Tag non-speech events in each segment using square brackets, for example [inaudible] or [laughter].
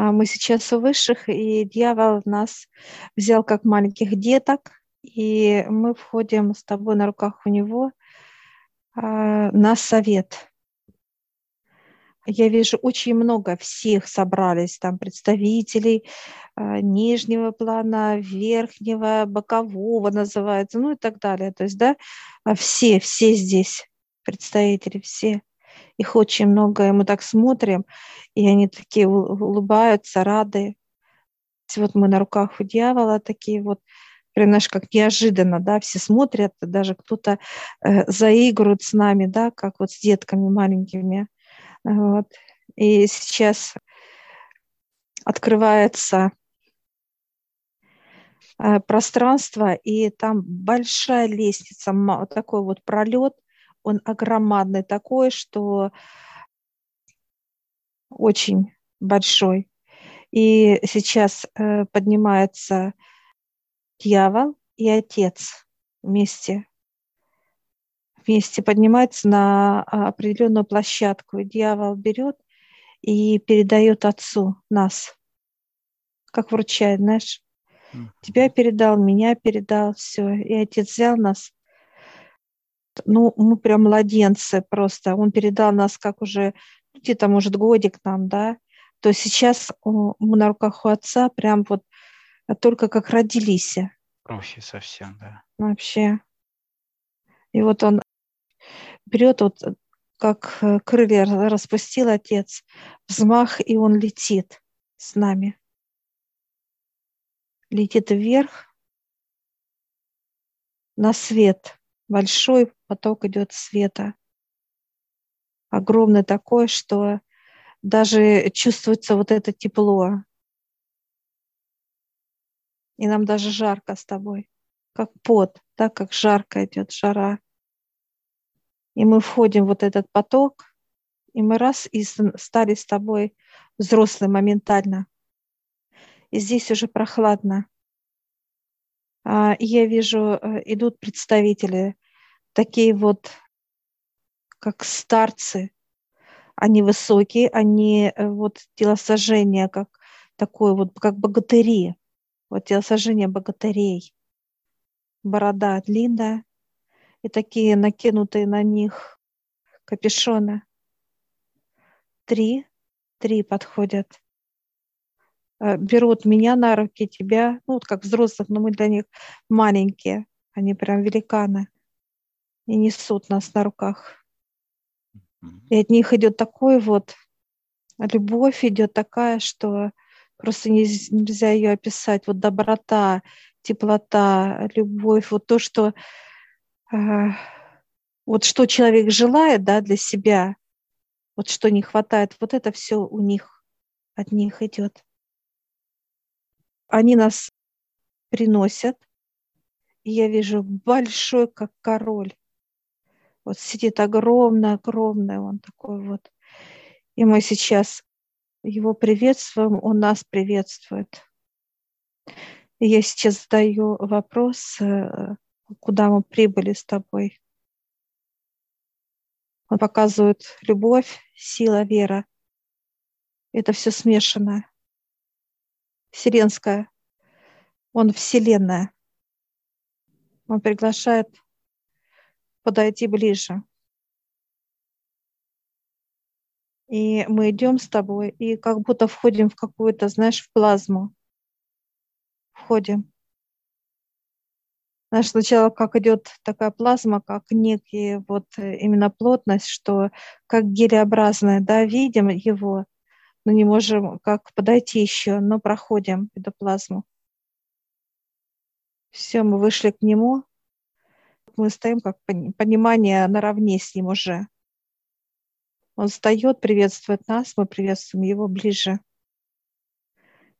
А мы сейчас у высших, и дьявол нас взял как маленьких деток, и мы входим с тобой на руках у него а, на совет. Я вижу очень много всех собрались, там представителей а, нижнего плана, верхнего, бокового называется, ну и так далее. То есть, да, все, все здесь представители, все. Их очень много, и мы так смотрим, и они такие улыбаются, рады. Вот мы на руках у дьявола такие вот, прям, знаешь, как неожиданно, да, все смотрят, даже кто-то э, заигрывает с нами, да, как вот с детками маленькими. Вот. И сейчас открывается э, пространство, и там большая лестница, такой вот пролет, он огромадный такой, что очень большой. И сейчас э, поднимается дьявол и отец вместе. Вместе поднимается на а, определенную площадку. И дьявол берет и передает отцу нас. Как вручает, знаешь. Тебя передал, меня передал, все. И отец взял нас ну, мы прям младенцы просто. Он передал нас как уже где-то, может, годик нам, да. То сейчас мы на руках у отца прям вот а только как родились. Крохи совсем, да. Вообще. И вот он берет вот как э, крылья распустил отец, взмах, и он летит с нами. Летит вверх на свет – большой поток идет света. Огромный такой, что даже чувствуется вот это тепло. И нам даже жарко с тобой, как пот, так как жарко идет, жара. И мы входим в вот этот поток, и мы раз и стали с тобой взрослые моментально. И здесь уже прохладно. А, я вижу, э, идут представители, такие вот, как старцы. Они высокие, они э, вот телосложение, как такое вот, как богатыри. Вот телосложение богатырей. Борода длинная, и такие накинутые на них капюшоны. Три, три подходят. Э, берут меня на руки, тебя, ну, вот как взрослых, но мы для них маленькие, они прям великаны, и несут нас на руках. И от них идет такой вот, любовь идет такая, что просто нельзя ее описать. Вот доброта, теплота, любовь, вот то, что э, вот что человек желает, да, для себя, вот что не хватает, вот это все у них, от них идет они нас приносят, и я вижу большой, как король. Вот сидит огромный, огромный он такой вот. И мы сейчас его приветствуем, он нас приветствует. И я сейчас задаю вопрос, э, куда мы прибыли с тобой. Он показывает любовь, сила, вера. Это все смешанное вселенская, он вселенная. Он приглашает подойти ближе. И мы идем с тобой, и как будто входим в какую-то, знаешь, в плазму. Входим. Знаешь, сначала как идет такая плазма, как некие вот э, именно плотность, что как гелеобразная, да, видим его, но не можем как подойти еще, но проходим эндоплазму. Все, мы вышли к нему, мы стоим как понимание наравне с ним уже. Он встает, приветствует нас, мы приветствуем его ближе.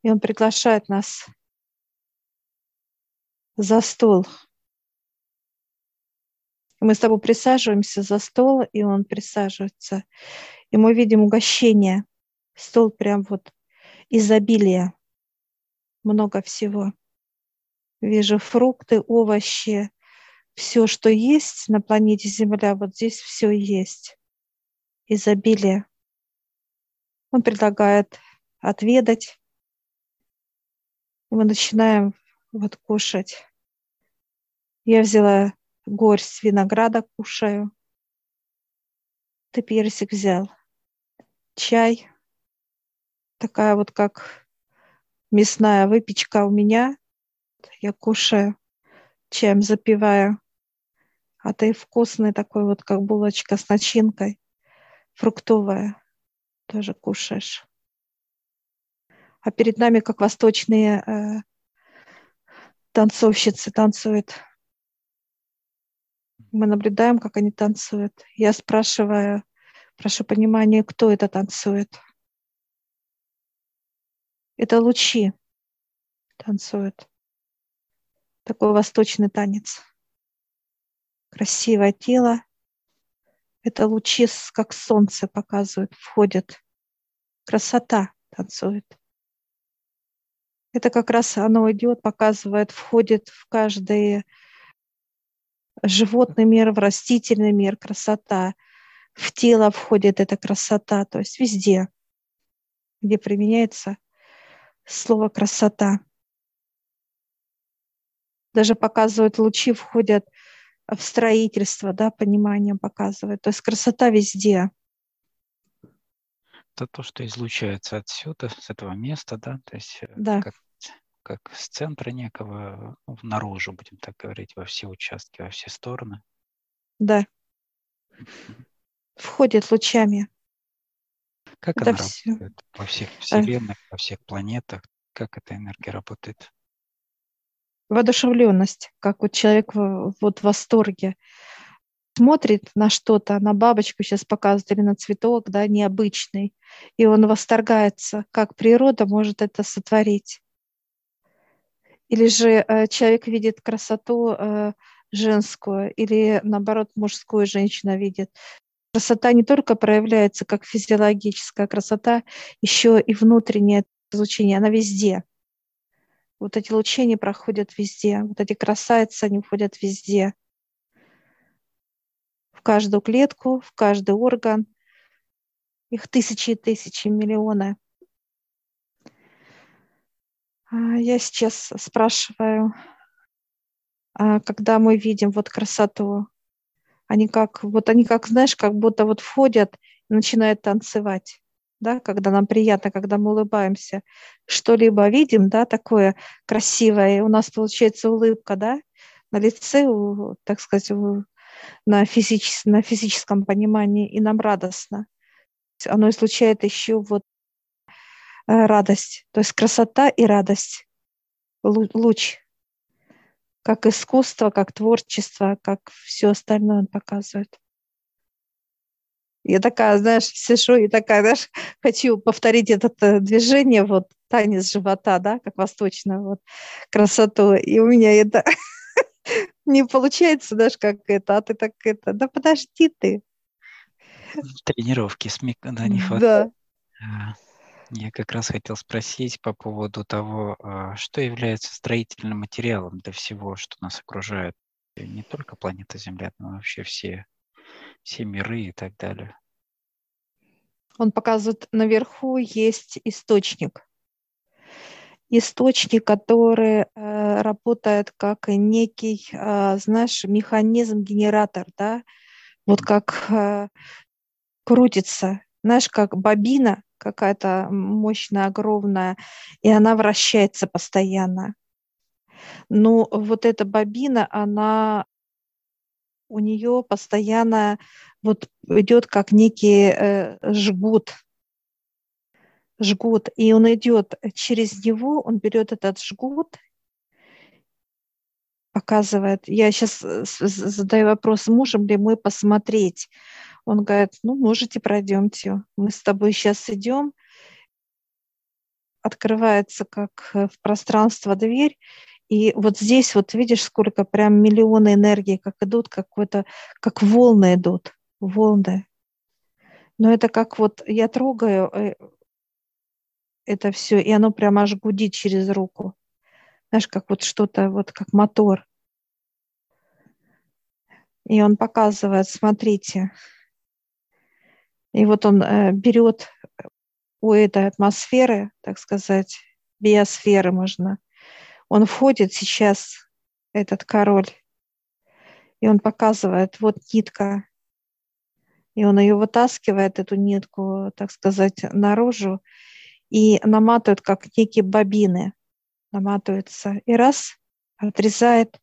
И он приглашает нас за стол. Мы с тобой присаживаемся за стол, и он присаживается. И мы видим угощение стол прям вот изобилия, много всего. Вижу фрукты, овощи, все, что есть на планете Земля, вот здесь все есть. Изобилие. Он предлагает отведать. И мы начинаем вот кушать. Я взяла горсть винограда, кушаю. Ты персик взял. Чай. Такая вот как мясная выпечка у меня. Я кушаю, чаем запиваю. А ты вкусный такой вот, как булочка с начинкой, фруктовая, тоже кушаешь. А перед нами, как восточные э, танцовщицы танцуют. Мы наблюдаем, как они танцуют. Я спрашиваю, прошу понимания, кто это танцует. Это лучи танцуют. Такой восточный танец. Красивое тело. Это лучи, как солнце показывают, входят. Красота танцует. Это как раз оно идет, показывает, входит в каждый животный мир, в растительный мир, красота. В тело входит эта красота, то есть везде, где применяется слово красота. Даже показывают, лучи входят в строительство, да, пониманием показывает. То есть красота везде. Это то, что излучается отсюда, с этого места, да, то есть э, да. как, как с центра некого ну, наружу, будем так говорить, во все участки, во все стороны. Да. Входит лучами. Как это она все. работает во всех э. вселенных, во всех планетах? Как эта энергия работает? Воодушевленность, как вот человек вот в восторге смотрит на что-то, на бабочку сейчас показывают, или на цветок, да, необычный, и он восторгается, как природа может это сотворить. Или же э, человек видит красоту э, женскую, или наоборот мужскую женщина видит. Красота не только проявляется как физиологическая красота, еще и внутреннее излучение, она везде. Вот эти лучи, они проходят везде. Вот эти красавицы, они входят везде. В каждую клетку, в каждый орган. Их тысячи и тысячи, миллионы. А я сейчас спрашиваю, а когда мы видим вот красоту, они как, вот они как, знаешь, как будто вот входят и начинают танцевать да, когда нам приятно, когда мы улыбаемся, что-либо видим, да, такое красивое, у нас получается улыбка, да, на лице, так сказать, на, физичес, на физическом понимании, и нам радостно. Оно излучает еще вот э, радость, то есть красота и радость, луч, как искусство, как творчество, как все остальное он показывает. Я такая, знаешь, сижу и такая, знаешь, [laughs] хочу повторить это э, движение, вот танец живота, да, как восточную вот красоту. И у меня это [laughs] не получается, знаешь, как это, а ты так это, да подожди ты. Тренировки СМИ, да, не хватает. Да. А, я как раз хотел спросить по поводу того, а, что является строительным материалом для всего, что нас окружает. Не только планета Земля, но вообще все все миры и так далее. Он показывает, наверху есть источник. Источник, который э, работает как некий, э, знаешь, механизм-генератор, да, вот как э, крутится, знаешь, как бобина какая-то мощная, огромная, и она вращается постоянно. Но вот эта бобина, она у нее постоянно вот идет как некий э, жгут, жгут, и он идет через него, он берет этот жгут, показывает. Я сейчас э, задаю вопрос, можем ли мы посмотреть. Он говорит, ну, можете, пройдемте. Мы с тобой сейчас идем. Открывается как э, в пространство дверь, и вот здесь вот видишь, сколько прям миллионы энергии, как идут, какой-то, как волны идут, волны. Но это как вот я трогаю э, это все, и оно прям аж гудит через руку. Знаешь, как вот что-то, вот как мотор. И он показывает, смотрите. И вот он э, берет у этой атмосферы, так сказать, биосферы можно. Он входит сейчас, этот король, и он показывает, вот нитка, и он ее вытаскивает, эту нитку, так сказать, наружу, и наматывает, как некие бобины, наматывается, и раз, отрезает,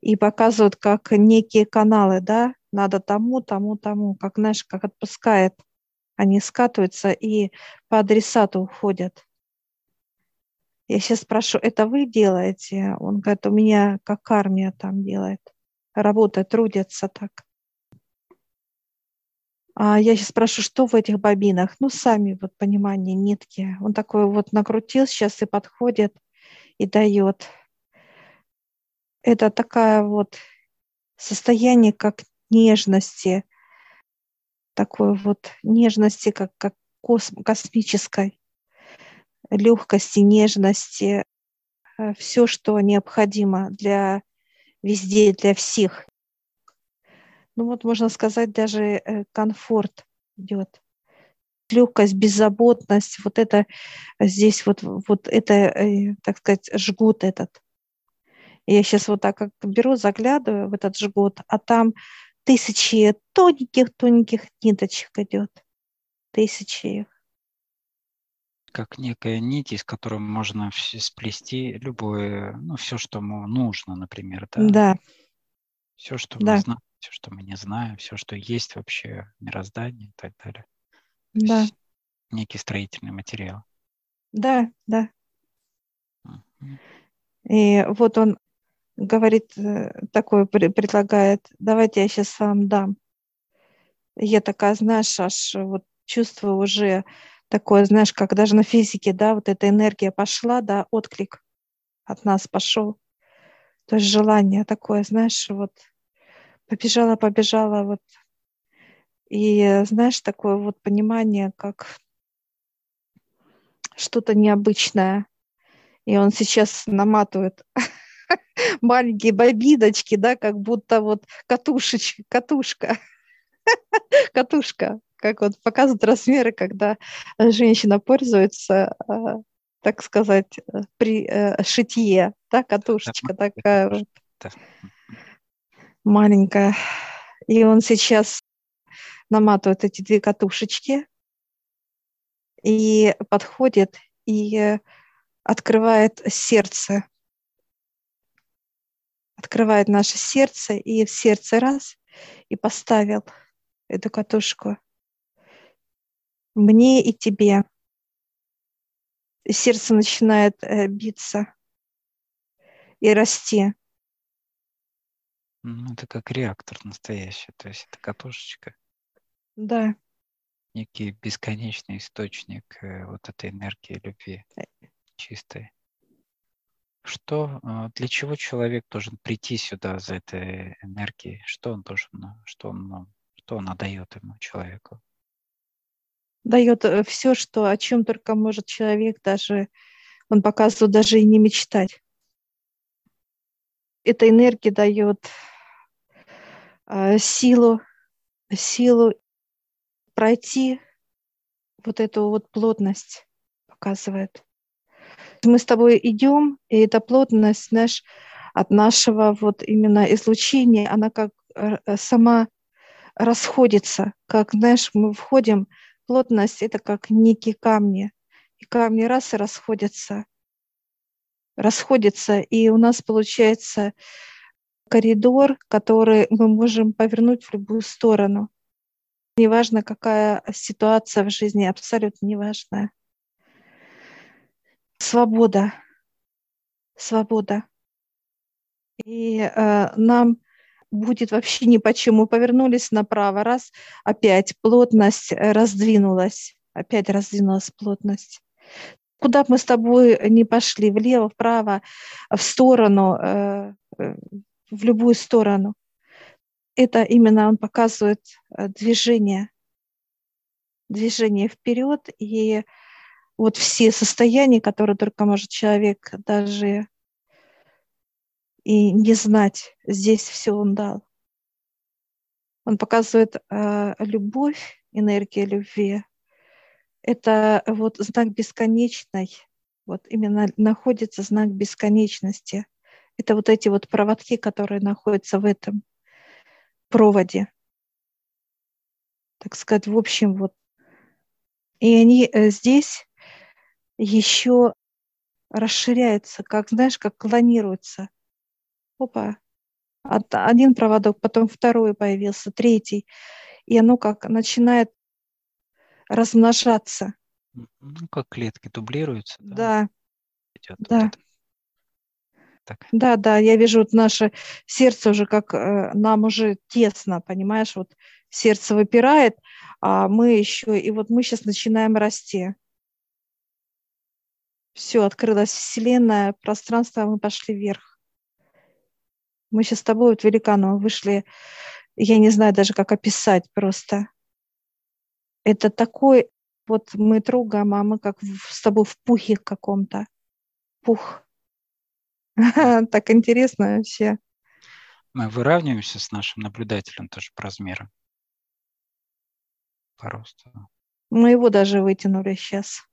и показывают, как некие каналы, да, надо тому, тому, тому, как, знаешь, как отпускает. Они скатываются и по адресату уходят. Я сейчас спрошу, это вы делаете? Он говорит, у меня как армия там делает. Работает, трудится так. А я сейчас спрошу, что в этих бобинах? Ну, сами вот понимание нитки. Он такой вот накрутил сейчас и подходит и дает. Это такая вот состояние, как нежности, такой вот нежности, как, как кос, космической, легкости, нежности, э, все, что необходимо для везде, для всех. Ну вот можно сказать, даже э, комфорт идет. Легкость, беззаботность, вот это здесь вот, вот это, э, так сказать, жгут этот. Я сейчас вот так как беру, заглядываю в этот жгут, а там тысячи тоненьких-тоненьких ниточек идет. Тысячи их. Как некая нить, из которой можно сплести любое, ну, все, что ему нужно, например, да? Да. Все, что да. мы знаем, все, что мы не знаем, все, что есть вообще в мироздании и так далее. Да. некий строительный материал. Да, да. И вот он говорит, э, такое предлагает, давайте я сейчас вам дам. Я такая, знаешь, аж вот чувствую уже такое, знаешь, как даже на физике, да, вот эта энергия пошла, да, отклик от нас пошел. То есть желание такое, знаешь, вот побежала, побежала, вот. И знаешь, такое вот понимание, как что-то необычное. И он сейчас наматывает [laughs] маленькие бобиночки, да, как будто вот катушечка, катушка, [laughs] катушка, как вот показывают размеры, когда женщина пользуется, а, так сказать, при э, шитье, да, катушечка такая вот. маленькая. И он сейчас наматывает эти две катушечки и подходит и открывает сердце. Открывает наше сердце, и в сердце раз, и поставил эту катушку мне и тебе. Сердце начинает э, биться и расти. Ну, это как реактор настоящий, то есть это катушечка. Да. Некий бесконечный источник э, вот этой энергии любви э. чистой. Что, для чего человек должен прийти сюда за этой энергией? Что он должен, что он, что она дает ему, человеку? Дает э, все, что, о чем только может человек даже, он показывает даже и не мечтать. Эта энергия дает э, силу, силу пройти вот эту вот плотность, показывает мы с тобой идем, и эта плотность, знаешь, от нашего вот именно излучения, она как э, сама расходится, как, знаешь, мы входим, плотность – это как некие камни, и камни раз и расходятся, расходятся, и у нас получается коридор, который мы можем повернуть в любую сторону. Неважно, какая ситуация в жизни, абсолютно неважно. Свобода, свобода. И э, нам будет вообще ни почему. Повернулись направо, раз, опять плотность раздвинулась, опять раздвинулась плотность. Куда бы мы с тобой не пошли, влево, вправо, в сторону, э, э в любую сторону, это именно он показывает э, движение, движение вперед и вот все состояния, которые только может человек даже и не знать, здесь все он дал. Он показывает э, любовь, энергия любви, это вот знак бесконечной, вот именно находится знак бесконечности. Это вот эти вот проводки, которые находятся в этом проводе. Так сказать, в общем, вот. И они э, здесь еще расширяются, как, знаешь, как клонируются. Опа, один проводок, потом второй появился, третий. И оно как начинает размножаться. Ну, как клетки дублируются. Да. Да. да. Вот так. Да, да, я вижу вот наше сердце уже как э, нам уже тесно, понимаешь, вот сердце выпирает, а мы еще, и вот мы сейчас начинаем расти. Все, открылась Вселенная, пространство, мы пошли вверх. Мы сейчас с тобой вот великаном вышли, я не знаю даже, как описать просто. Это такой, вот мы трогаем, а мы как с тобой в пухе каком-то. Пух. [laughs] Так интересно вообще. Мы выравниваемся с нашим наблюдателем тоже по размеру. По росту. Мы его даже вытянули сейчас.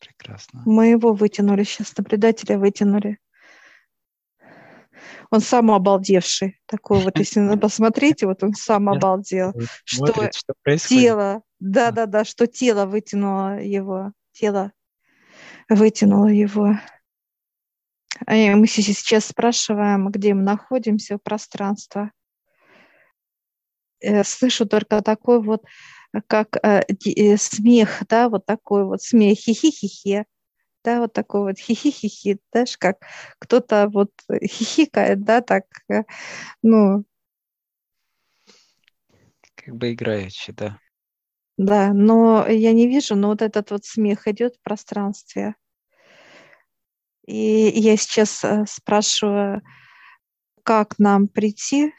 Прекрасно. Мы его вытянули сейчас, наблюдателя вытянули. Он сам обалдевший. Такой вот, если [laughs] посмотреть, вот он сам обалдел. Что, что тело, да-да-да, что тело вытянуло его, тело вытянуло его. Мы сейчас спрашиваем, где мы находимся в пространстве. Э, слышу только такой вот, как э, э, смех, да, вот такой вот смех, хихи-хихи, да, вот такой вот хихи-хихи, знаешь, как кто-то вот хихикает, да, так, ну. Как бы играющий, да. Да, но я не вижу, но вот этот вот смех идет в пространстве. И я сейчас э, спрашиваю, как нам прийти,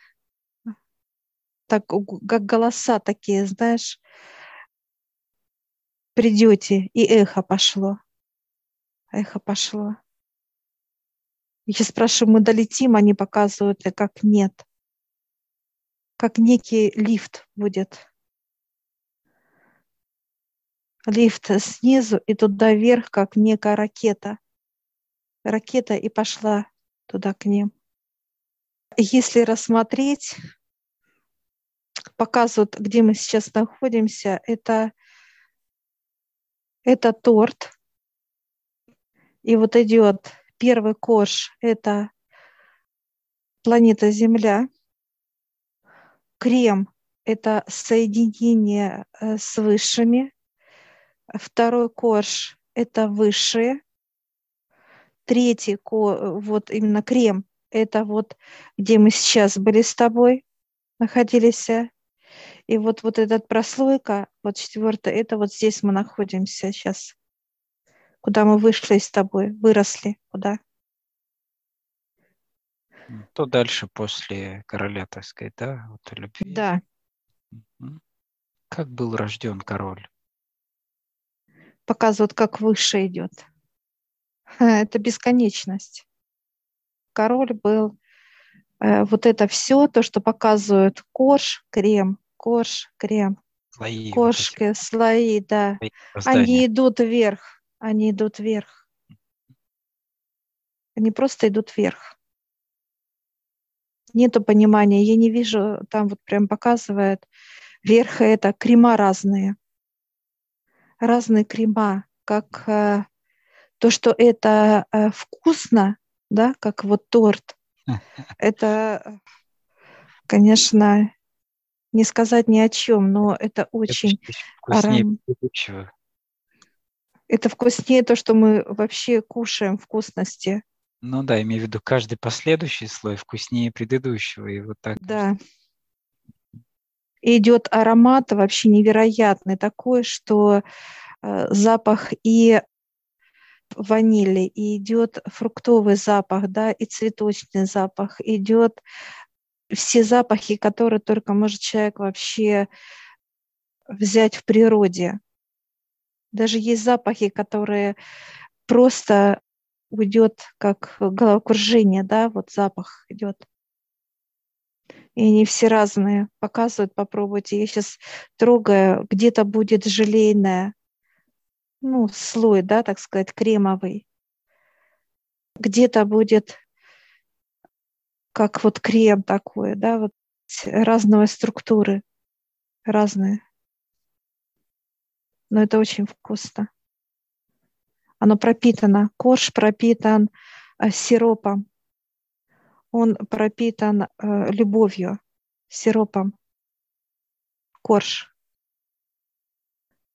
так как голоса такие, знаешь, придете, и эхо пошло. Эхо пошло. Я спрашиваю, мы долетим, они показывают, как нет. Как некий лифт будет. Лифт снизу и туда вверх, как некая ракета ракета и пошла туда к ним. Если рассмотреть, показывают, где мы сейчас находимся, это, это торт. И вот идет первый корж, это планета Земля. Крем – это соединение э, с высшими. Второй корж – это высшие. Третий, вот именно крем, это вот где мы сейчас были с тобой, находились. И вот, вот этот прослойка, вот четвертая, это вот здесь мы находимся сейчас. Куда мы вышли с тобой, выросли, куда? То дальше после короля, так сказать, да, вот любви. Да. Как был рожден король? Показывают, как выше идет. это бесконечность. Король был э, вот это все, то, что показывают корж, крем, корж, крем, слои, кошки, вот слои, да. Они идут вверх, они идут вверх. Они просто идут вверх. Нету понимания, я не вижу, там вот прям показывает, вверх это крема разные. Разные крема, как э, то, что это э, вкусно, да, как вот торт, [laughs] это, конечно, не сказать ни о чем, но это очень вкуснее арам... Это вкуснее то, что мы вообще кушаем вкусности. Ну да, имею в виду каждый последующий слой вкуснее предыдущего, и вот так. Да. И идет аромат вообще невероятный такой, что э, запах и ванили, и идет фруктовый запах, да, и цветочный запах, идет все запахи, которые только может человек вообще взять в природе. Даже есть запахи, которые просто уйдет как головокружение, да, вот запах идет. И они все разные. Показывают, попробуйте. Я сейчас трогаю, где-то будет желейная, ну, слой, да, так сказать, кремовый. Где-то будет как вот крем такой, да, вот разные структуры, разные. Но это очень вкусно. Оно пропитано, корж пропитан э, сиропом. Он пропитан э, любовью, сиропом. Корж.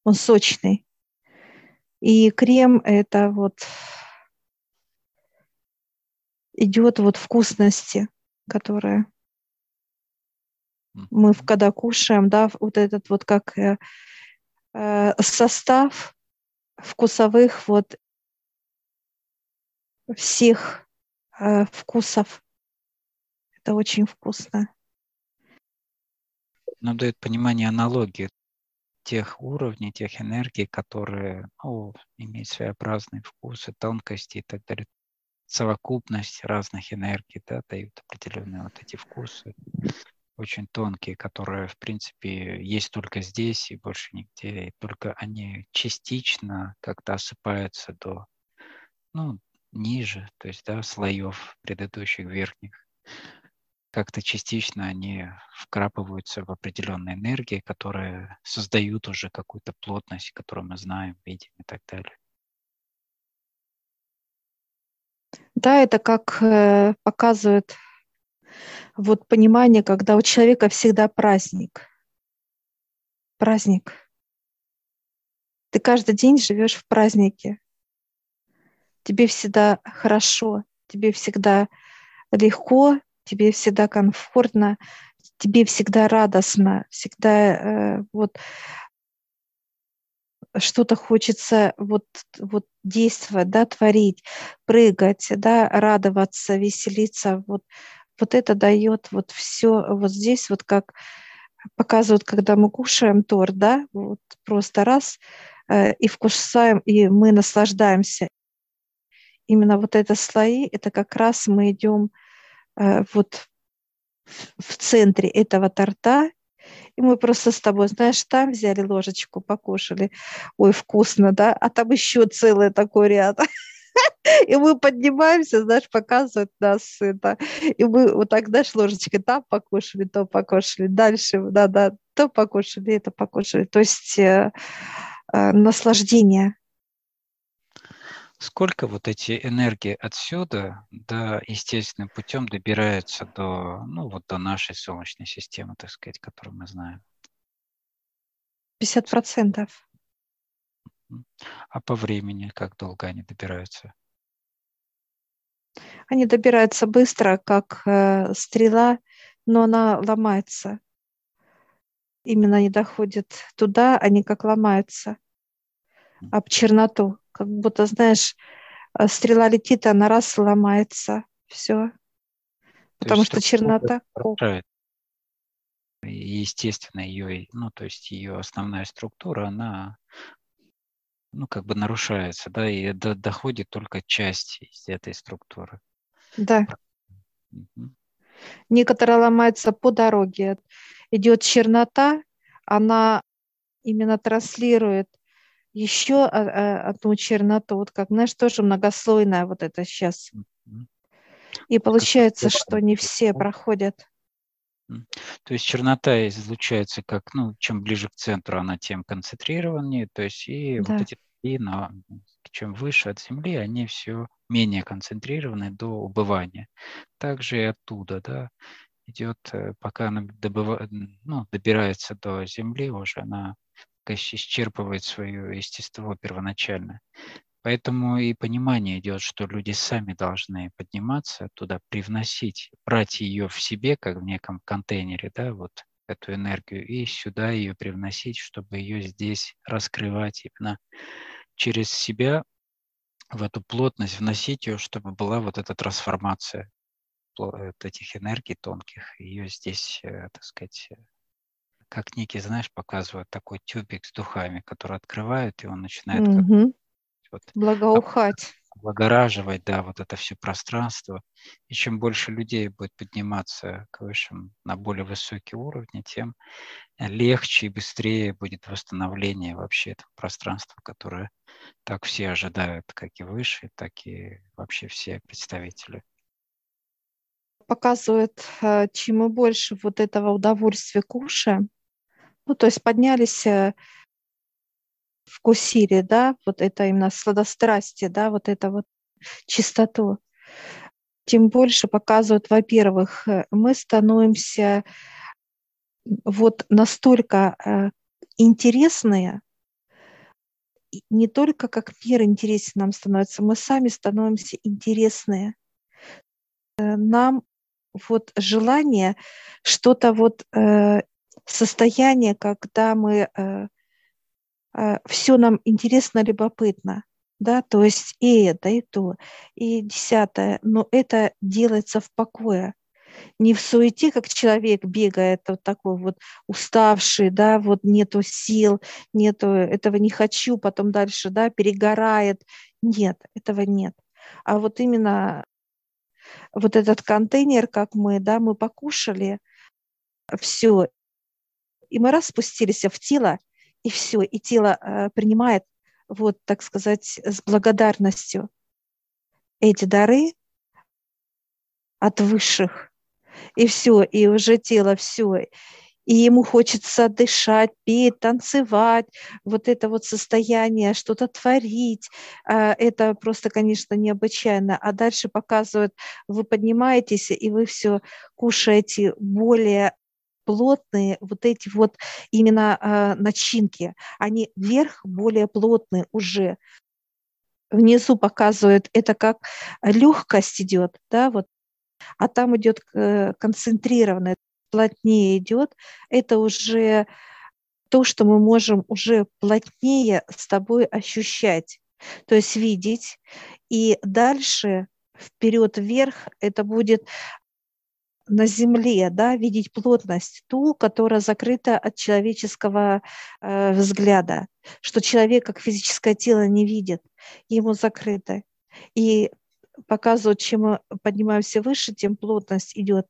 Он сочный. И крем это вот идет вот вкусности, которая мы когда кушаем, да, вот этот вот как э, состав вкусовых вот всех э, вкусов. Это очень вкусно. Нам дает понимание аналогии тех уровней, тех энергий, которые ну, имеют своеобразные вкусы, тонкости и так далее. Совокупность разных энергий да, дают определенные вот эти вкусы, очень тонкие, которые, в принципе, есть только здесь и больше нигде. И только они частично как-то осыпаются до, ну, ниже, то есть, да, слоев предыдущих верхних как-то частично они вкрапываются в определенные энергии, которые создают уже какую-то плотность, которую мы знаем, видим и так далее. Да, это как э, показывает вот понимание, когда у человека всегда праздник. Праздник. Ты каждый день живешь в празднике. Тебе всегда хорошо, тебе всегда легко, тебе всегда комфортно, тебе всегда радостно, всегда э, вот что-то хочется вот, вот действовать, да, творить, прыгать, да, радоваться, веселиться. Вот, вот это дает вот все вот здесь, вот как показывают, когда мы кушаем торт, да, вот просто раз э, и вкушаем, и мы наслаждаемся. Именно вот это слои, это как раз мы идем Э, вот в центре этого торта, и мы просто с тобой, знаешь, там взяли ложечку, покушали, ой, вкусно, да, а там еще целый такой ряд. [laughs] [laughs] И мы поднимаемся, знаешь, показывают нас это. И мы вот так, знаешь, ложечкой там покушали, то покушали, дальше, да-да, то покушали, это покушали. То есть э, э, наслаждение Сколько вот эти энергии отсюда, да, естественным путем добираются до, ну, вот до нашей Солнечной системы, так сказать, которую мы знаем? 50 процентов. А по времени как долго они добираются? Они добираются быстро, как э, стрела, но она ломается. Именно они доходят туда, они как ломаются об черноту как будто, знаешь, э, стрела летит, и она раз ломается. Все. Потому что чернота... Естественно, ее, ну, то есть ее основная структура, она ну, как бы нарушается, да, и до, доходит только часть из этой структуры. Да. Угу. Некоторые ломаются по дороге. Идет чернота, она именно транслирует еще одну черноту, вот как, знаешь, тоже многослойная вот это сейчас. И получается, что не все проходят. То есть чернота излучается как, ну, чем ближе к центру она, тем концентрированнее, то есть и да. вот эти и на, чем выше от Земли, они все менее концентрированы до убывания. Также и оттуда, да, идет, э, пока она добыва, ну, добирается до Земли уже, она исчерпывает свое естество первоначально. Поэтому и понимание идет, что люди сами должны подниматься туда, привносить, брать ее в себе, как в неком контейнере, да, вот эту энергию, и сюда ее привносить, чтобы ее здесь раскрывать именно через себя в эту плотность, вносить ее, чтобы была вот эта трансформация вот этих энергий тонких, ее здесь, э, так сказать, как некий, знаешь, показывают такой тюбик с духами, который открывают, и он начинает угу. как, вот, благоухать. Облагораживать, да, вот это все пространство. И чем больше людей будет подниматься к высшим, на более высокие уровни, тем легче и быстрее будет восстановление вообще этого пространства, которое так все ожидают, как и выше, так и вообще все представители. Показывает, э, чем больше вот этого удовольствия кушаем, ну, то есть поднялись, э, вкусили, да, вот это именно сладострастие, да, вот это вот чистоту, тем больше показывают, во-первых, э, мы становимся вот настолько э, интересные, не только как мир интересен нам становится, мы сами становимся интересные. Нам вот желание что-то вот состояние, когда мы э, э, все нам интересно, любопытно, да, то есть и это, и то, и десятое, но это делается в покое, не в суете, как человек бегает вот такой вот уставший, да, вот нету сил, нету этого не хочу, потом дальше, да, перегорает. Нет, этого нет. А вот именно вот этот контейнер, как мы, да, мы покушали, все, и мы раз спустились в тело, и все, и тело э, принимает, вот, так сказать, с благодарностью эти дары от высших. И все, и уже тело все. И ему хочется дышать, петь, танцевать, вот это вот состояние, что-то творить. Э, это просто, конечно, необычайно. А дальше показывают, вы поднимаетесь, и вы все кушаете более плотные вот эти вот именно э, начинки. Они вверх более плотные уже. Внизу показывают это как легкость идет, да, вот, а там идет э, концентрированное, плотнее идет. Это уже то, что мы можем уже плотнее с тобой ощущать, то есть видеть. И дальше вперед вверх это будет на Земле, да, видеть плотность, ту, которая закрыта от человеческого э, взгляда, что человек как физическое тело не видит, ему закрыто. И показывают, чем мы поднимаемся выше, тем плотность идет,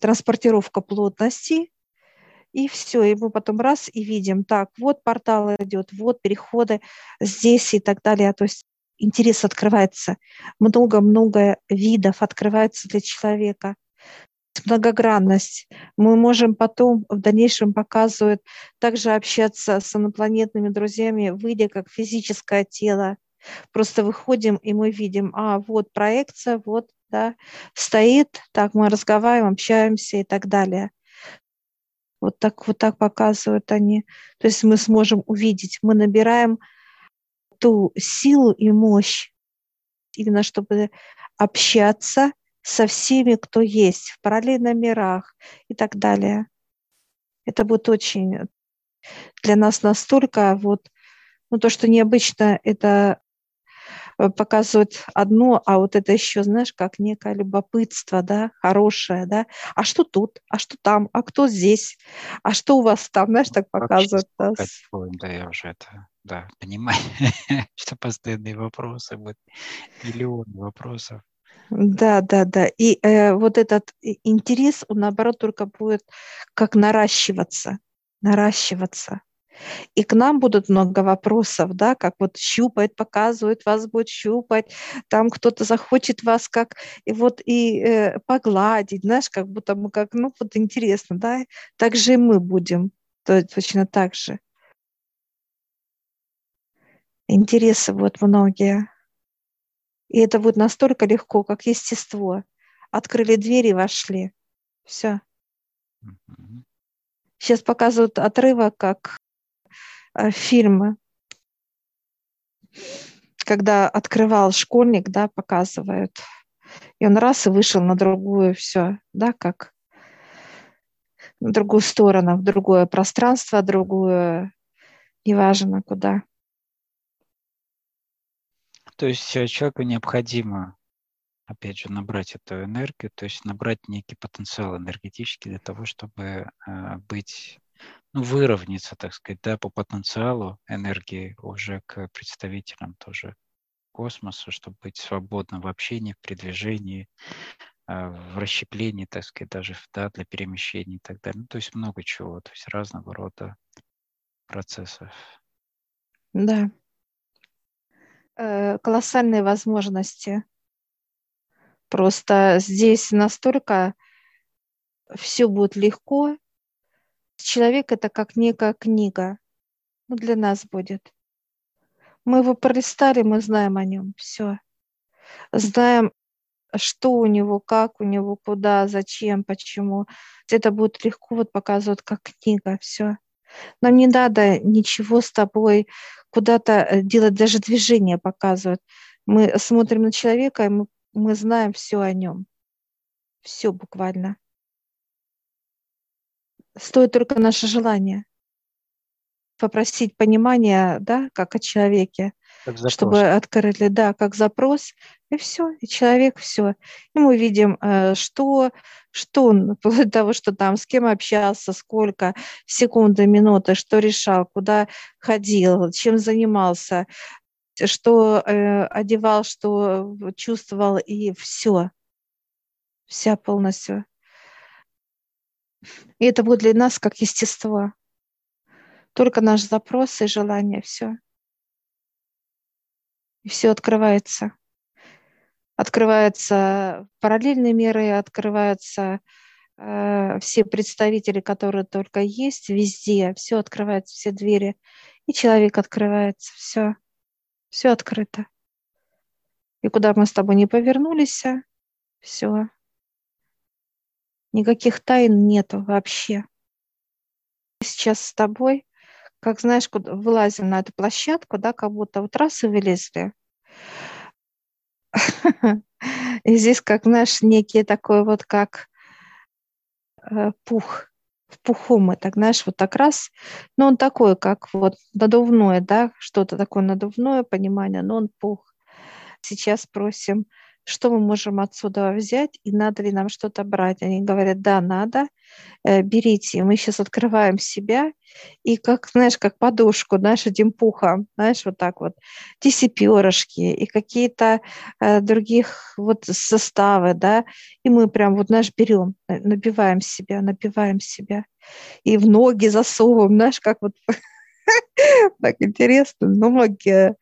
транспортировка плотности, и все, и мы потом раз и видим, так, вот портал идет, вот переходы здесь и так далее. То есть интерес открывается, много-много видов открывается для человека многогранность. Мы можем потом в дальнейшем показывать также общаться с инопланетными друзьями, выйдя как физическое тело. Просто выходим, и мы видим, а вот проекция, вот, да, стоит, так мы разговариваем, общаемся и так далее. Вот так, вот так показывают они. То есть мы сможем увидеть, мы набираем ту силу и мощь, именно чтобы общаться со всеми, кто есть в параллельных мирах и так далее. Это будет очень для нас настолько вот, ну то, что необычно, это э, показывает одно, а вот это еще, знаешь, как некое любопытство, да, хорошее, да. А что тут? А что там? А кто здесь? А что у вас там? Знаешь, так показывают. Да, да я уже это, да, понимаю, [laughs] что постоянные вопросы будут, миллион вопросов. Да, да, да. И э, вот этот интерес, он наоборот только будет как наращиваться, наращиваться. И к нам будут много вопросов, да, как вот щупает, показывает, вас будет щупать, там кто-то захочет вас как и вот и э, погладить, знаешь, как будто мы как, ну вот интересно, да, так же и мы будем, то точно так же. Интересы вот многие. И это будет настолько легко, как естество. Открыли двери, вошли. Все. Сейчас показывают отрывок, как э, фильмы. Когда открывал школьник, да, показывают. И он раз и вышел на другую, все, да, как на другую сторону, в другое пространство, другую, неважно куда. То есть э, человеку необходимо, опять же, набрать эту энергию, то есть набрать некий потенциал энергетический для того, чтобы э, быть, ну, выровняться, так сказать, да, по потенциалу энергии уже к представителям тоже космоса, чтобы быть свободным в общении, в передвижении, а, в расщеплении, так сказать, даже да, для перемещений и так далее. Ну, то есть много чего, то есть разного рода процессов. Да. Э, колоссальные возможности. Просто здесь настолько все будет легко. Человек это как некая книга. Ну, для нас будет. Мы его пролистали, мы знаем о нем. Все. Знаем, что у него, как у него, куда, зачем, почему. Это будет легко вот показывать как книга. Все. Нам не надо ничего с тобой куда-то э, делать, даже движение показывать. Мы смотрим на человека, и мы, мы знаем все о нем. Все буквально. Стоит только наше желание попросить понимания, да, как о человеке, чтобы открыли, да, как запрос, и все, и человек все. И мы видим, э, что, что он, [laughs] вплоть того, что там, с кем общался, сколько, секунды, минуты, что решал, куда ходил, чем занимался, что э, одевал, что чувствовал, и все. Вся полностью. И это будет для нас как естество. Только наш запрос и желание, все. И все открывается. Открываются параллельные меры, открываются э, все представители, которые только есть везде, все открывается, все двери. И человек открывается, все, все открыто. И куда мы с тобой не повернулись, все. Никаких тайн нету вообще. Сейчас с тобой как знаешь, куда вылазим на эту площадку, да, как будто вот раз и вылезли. [laughs] И здесь, как знаешь, некий такой вот как э, пух, в пуху мы так, знаешь, вот так раз, но он такой, как вот надувное, да, что-то такое надувное понимание, но он пух. Сейчас просим, что мы можем отсюда взять и надо ли нам что-то брать. Они говорят, да, надо, э, берите. Мы сейчас открываем себя и как, знаешь, как подушку, знаешь, этим пухом, знаешь, вот так вот, эти перышки и какие-то э, других вот составы, да, и мы прям вот, знаешь, берем, э, набиваем себя, набиваем себя и в ноги засовываем, знаешь, как вот [laughs] так интересно, ноги,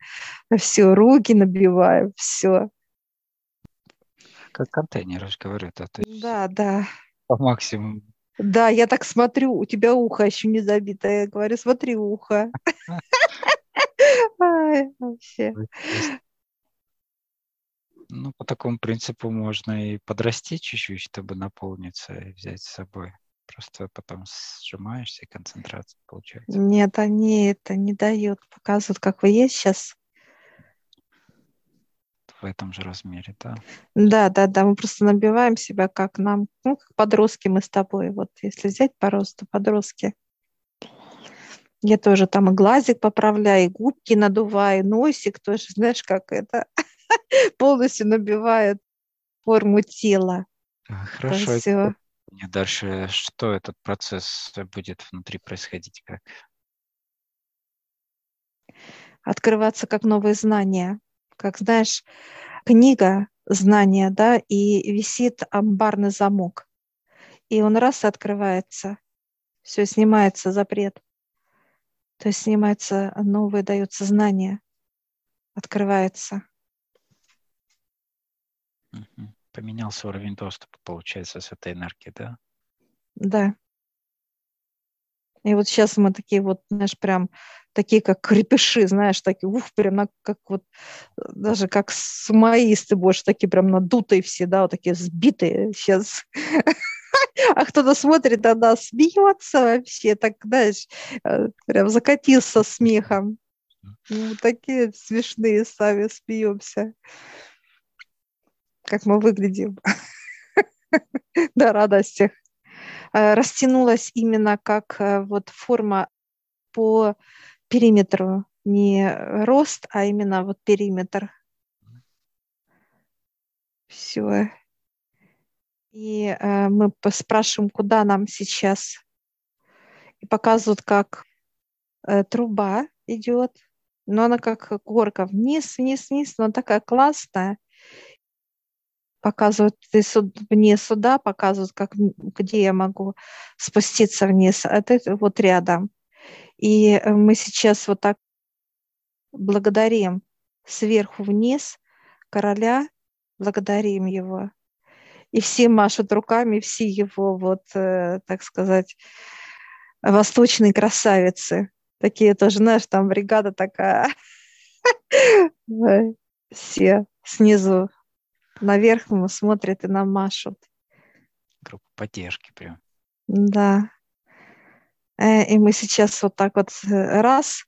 все, руки набиваем, все. Как контейнер, я же говорю, да, то есть Да, да. по максимуму. Да, я так смотрю, у тебя ухо еще не забито. Я говорю, смотри, ухо. [laughs] вообще. Ну, по такому принципу можно и подрасти чуть-чуть, чтобы наполниться и взять с собой. Просто потом сжимаешься, и концентрация получается. Нет, они это не дают. Показывают, как вы есть сейчас в этом же размере, да? Да, да, да, мы просто набиваем себя, как нам, ну, как подростки мы с тобой, вот если взять по росту подростки. Я тоже там и глазик поправляю, и губки надуваю, носик тоже, знаешь, как это [laughs] полностью набивает форму тела. Хорошо. Все. Дальше что этот процесс будет внутри происходить, как? Открываться как новые знания как знаешь, книга знания, да, и висит амбарный замок. И он раз открывается, все, снимается запрет. То есть снимается новое, дается знание, открывается. Поменялся уровень доступа, получается, с этой энергией, да? Да. И вот сейчас мы такие вот, знаешь, прям такие как крепыши, знаешь, такие, ух, прям на, как вот, даже как сумаисты больше, такие прям надутые все, да, вот такие сбитые сейчас. [laughs] А кто-то смотрит на нас, смеется вообще, так, знаешь, э, прям закатился смехом. Ну, такие смешные сами смеемся. Как мы выглядим. [laughs] На радостях. Э, растянулась именно как э, вот форма по периметру, не рост, а именно вот периметр. Все. И э, мы спрашиваем, куда нам сейчас. И показывают, как э, труба идет Но она как горка вниз, вниз, вниз, но такая классная. Показывают ты мне сюда, показывают, как, где я могу спуститься вниз. А это вот рядом. И мы сейчас вот так благодарим сверху вниз короля, благодарим его. И все машут руками, все его, вот, э, так сказать, восточные красавицы. Такие тоже, знаешь, там бригада такая. [laughs] Все снизу наверх смотрят и нам машут. Группа поддержки прям. Да. Э, и мы сейчас вот так вот э, раз,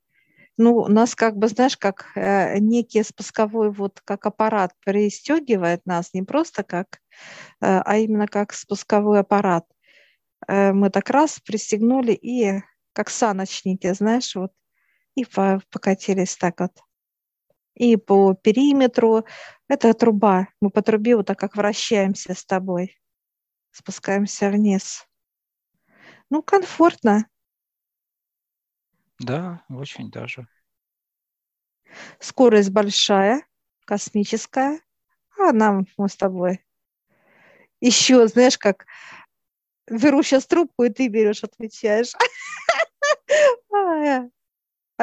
ну, у нас как бы, знаешь, как э, некий спусковой вот как аппарат пристегивает нас, не просто как, а именно как спусковой аппарат. Мы так раз пристегнули и как саночники, знаешь, вот, и покатились так вот. И по периметру, это труба, мы по трубе вот так как вращаемся с тобой, спускаемся вниз. Ну, комфортно. Да, очень даже. Скорость большая, космическая, а нам мы с тобой еще, знаешь, как беру сейчас трубку, и ты берешь, отвечаешь. [laughs]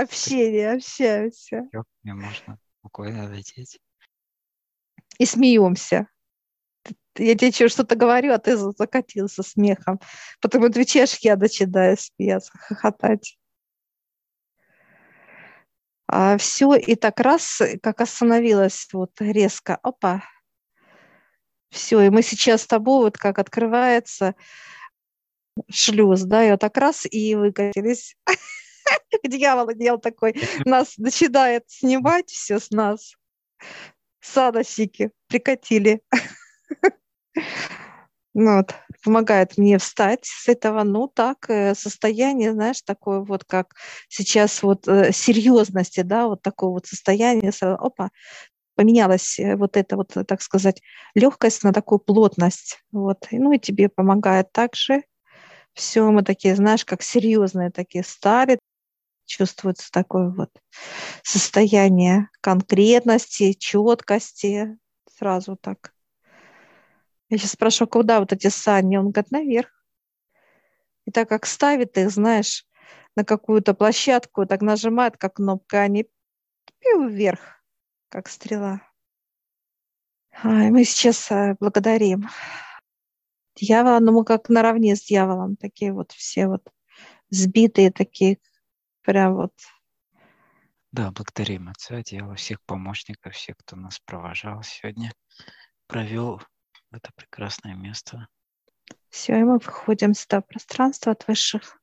Общение, общаемся. Мне можно спокойно лететь. И смеемся. Я тебе что-то говорю, а ты закатился смехом. Потом отвечаешь, я начинаю смеяться, хохотать. А все, и так раз, как остановилась вот резко, опа, все, и мы сейчас с тобой, вот как открывается шлюз, да, и вот так раз, и выкатились. [laughs] [laughs] Дьявол делал такой, нас начинает снимать все с нас. Садосики прикатили. [laughs] Ну, вот, помогает мне встать с этого, ну, так, э, состояние, знаешь, такое вот, как сейчас вот э, серьезности, да, вот такое вот состояние, опа, поменялась э, вот эта вот, так сказать, легкость на такую плотность, вот, ну, и тебе помогает также все, мы такие, знаешь, как серьезные такие стали, чувствуется такое вот состояние конкретности, четкости, сразу так я сейчас спрашиваю, куда вот эти сани? Он говорит, наверх. И так как ставит их, знаешь, на какую-то площадку, так нажимает, как кнопка, они пью вверх, как стрела. А, и мы сейчас э, благодарим дьявола, но мы как наравне с дьяволом, такие вот все вот сбитые, такие прям вот. Да, благодарим Отца, дьявола, всех помощников, всех, кто нас провожал сегодня, провел это прекрасное место. Все, и мы выходим сюда в пространство от высших.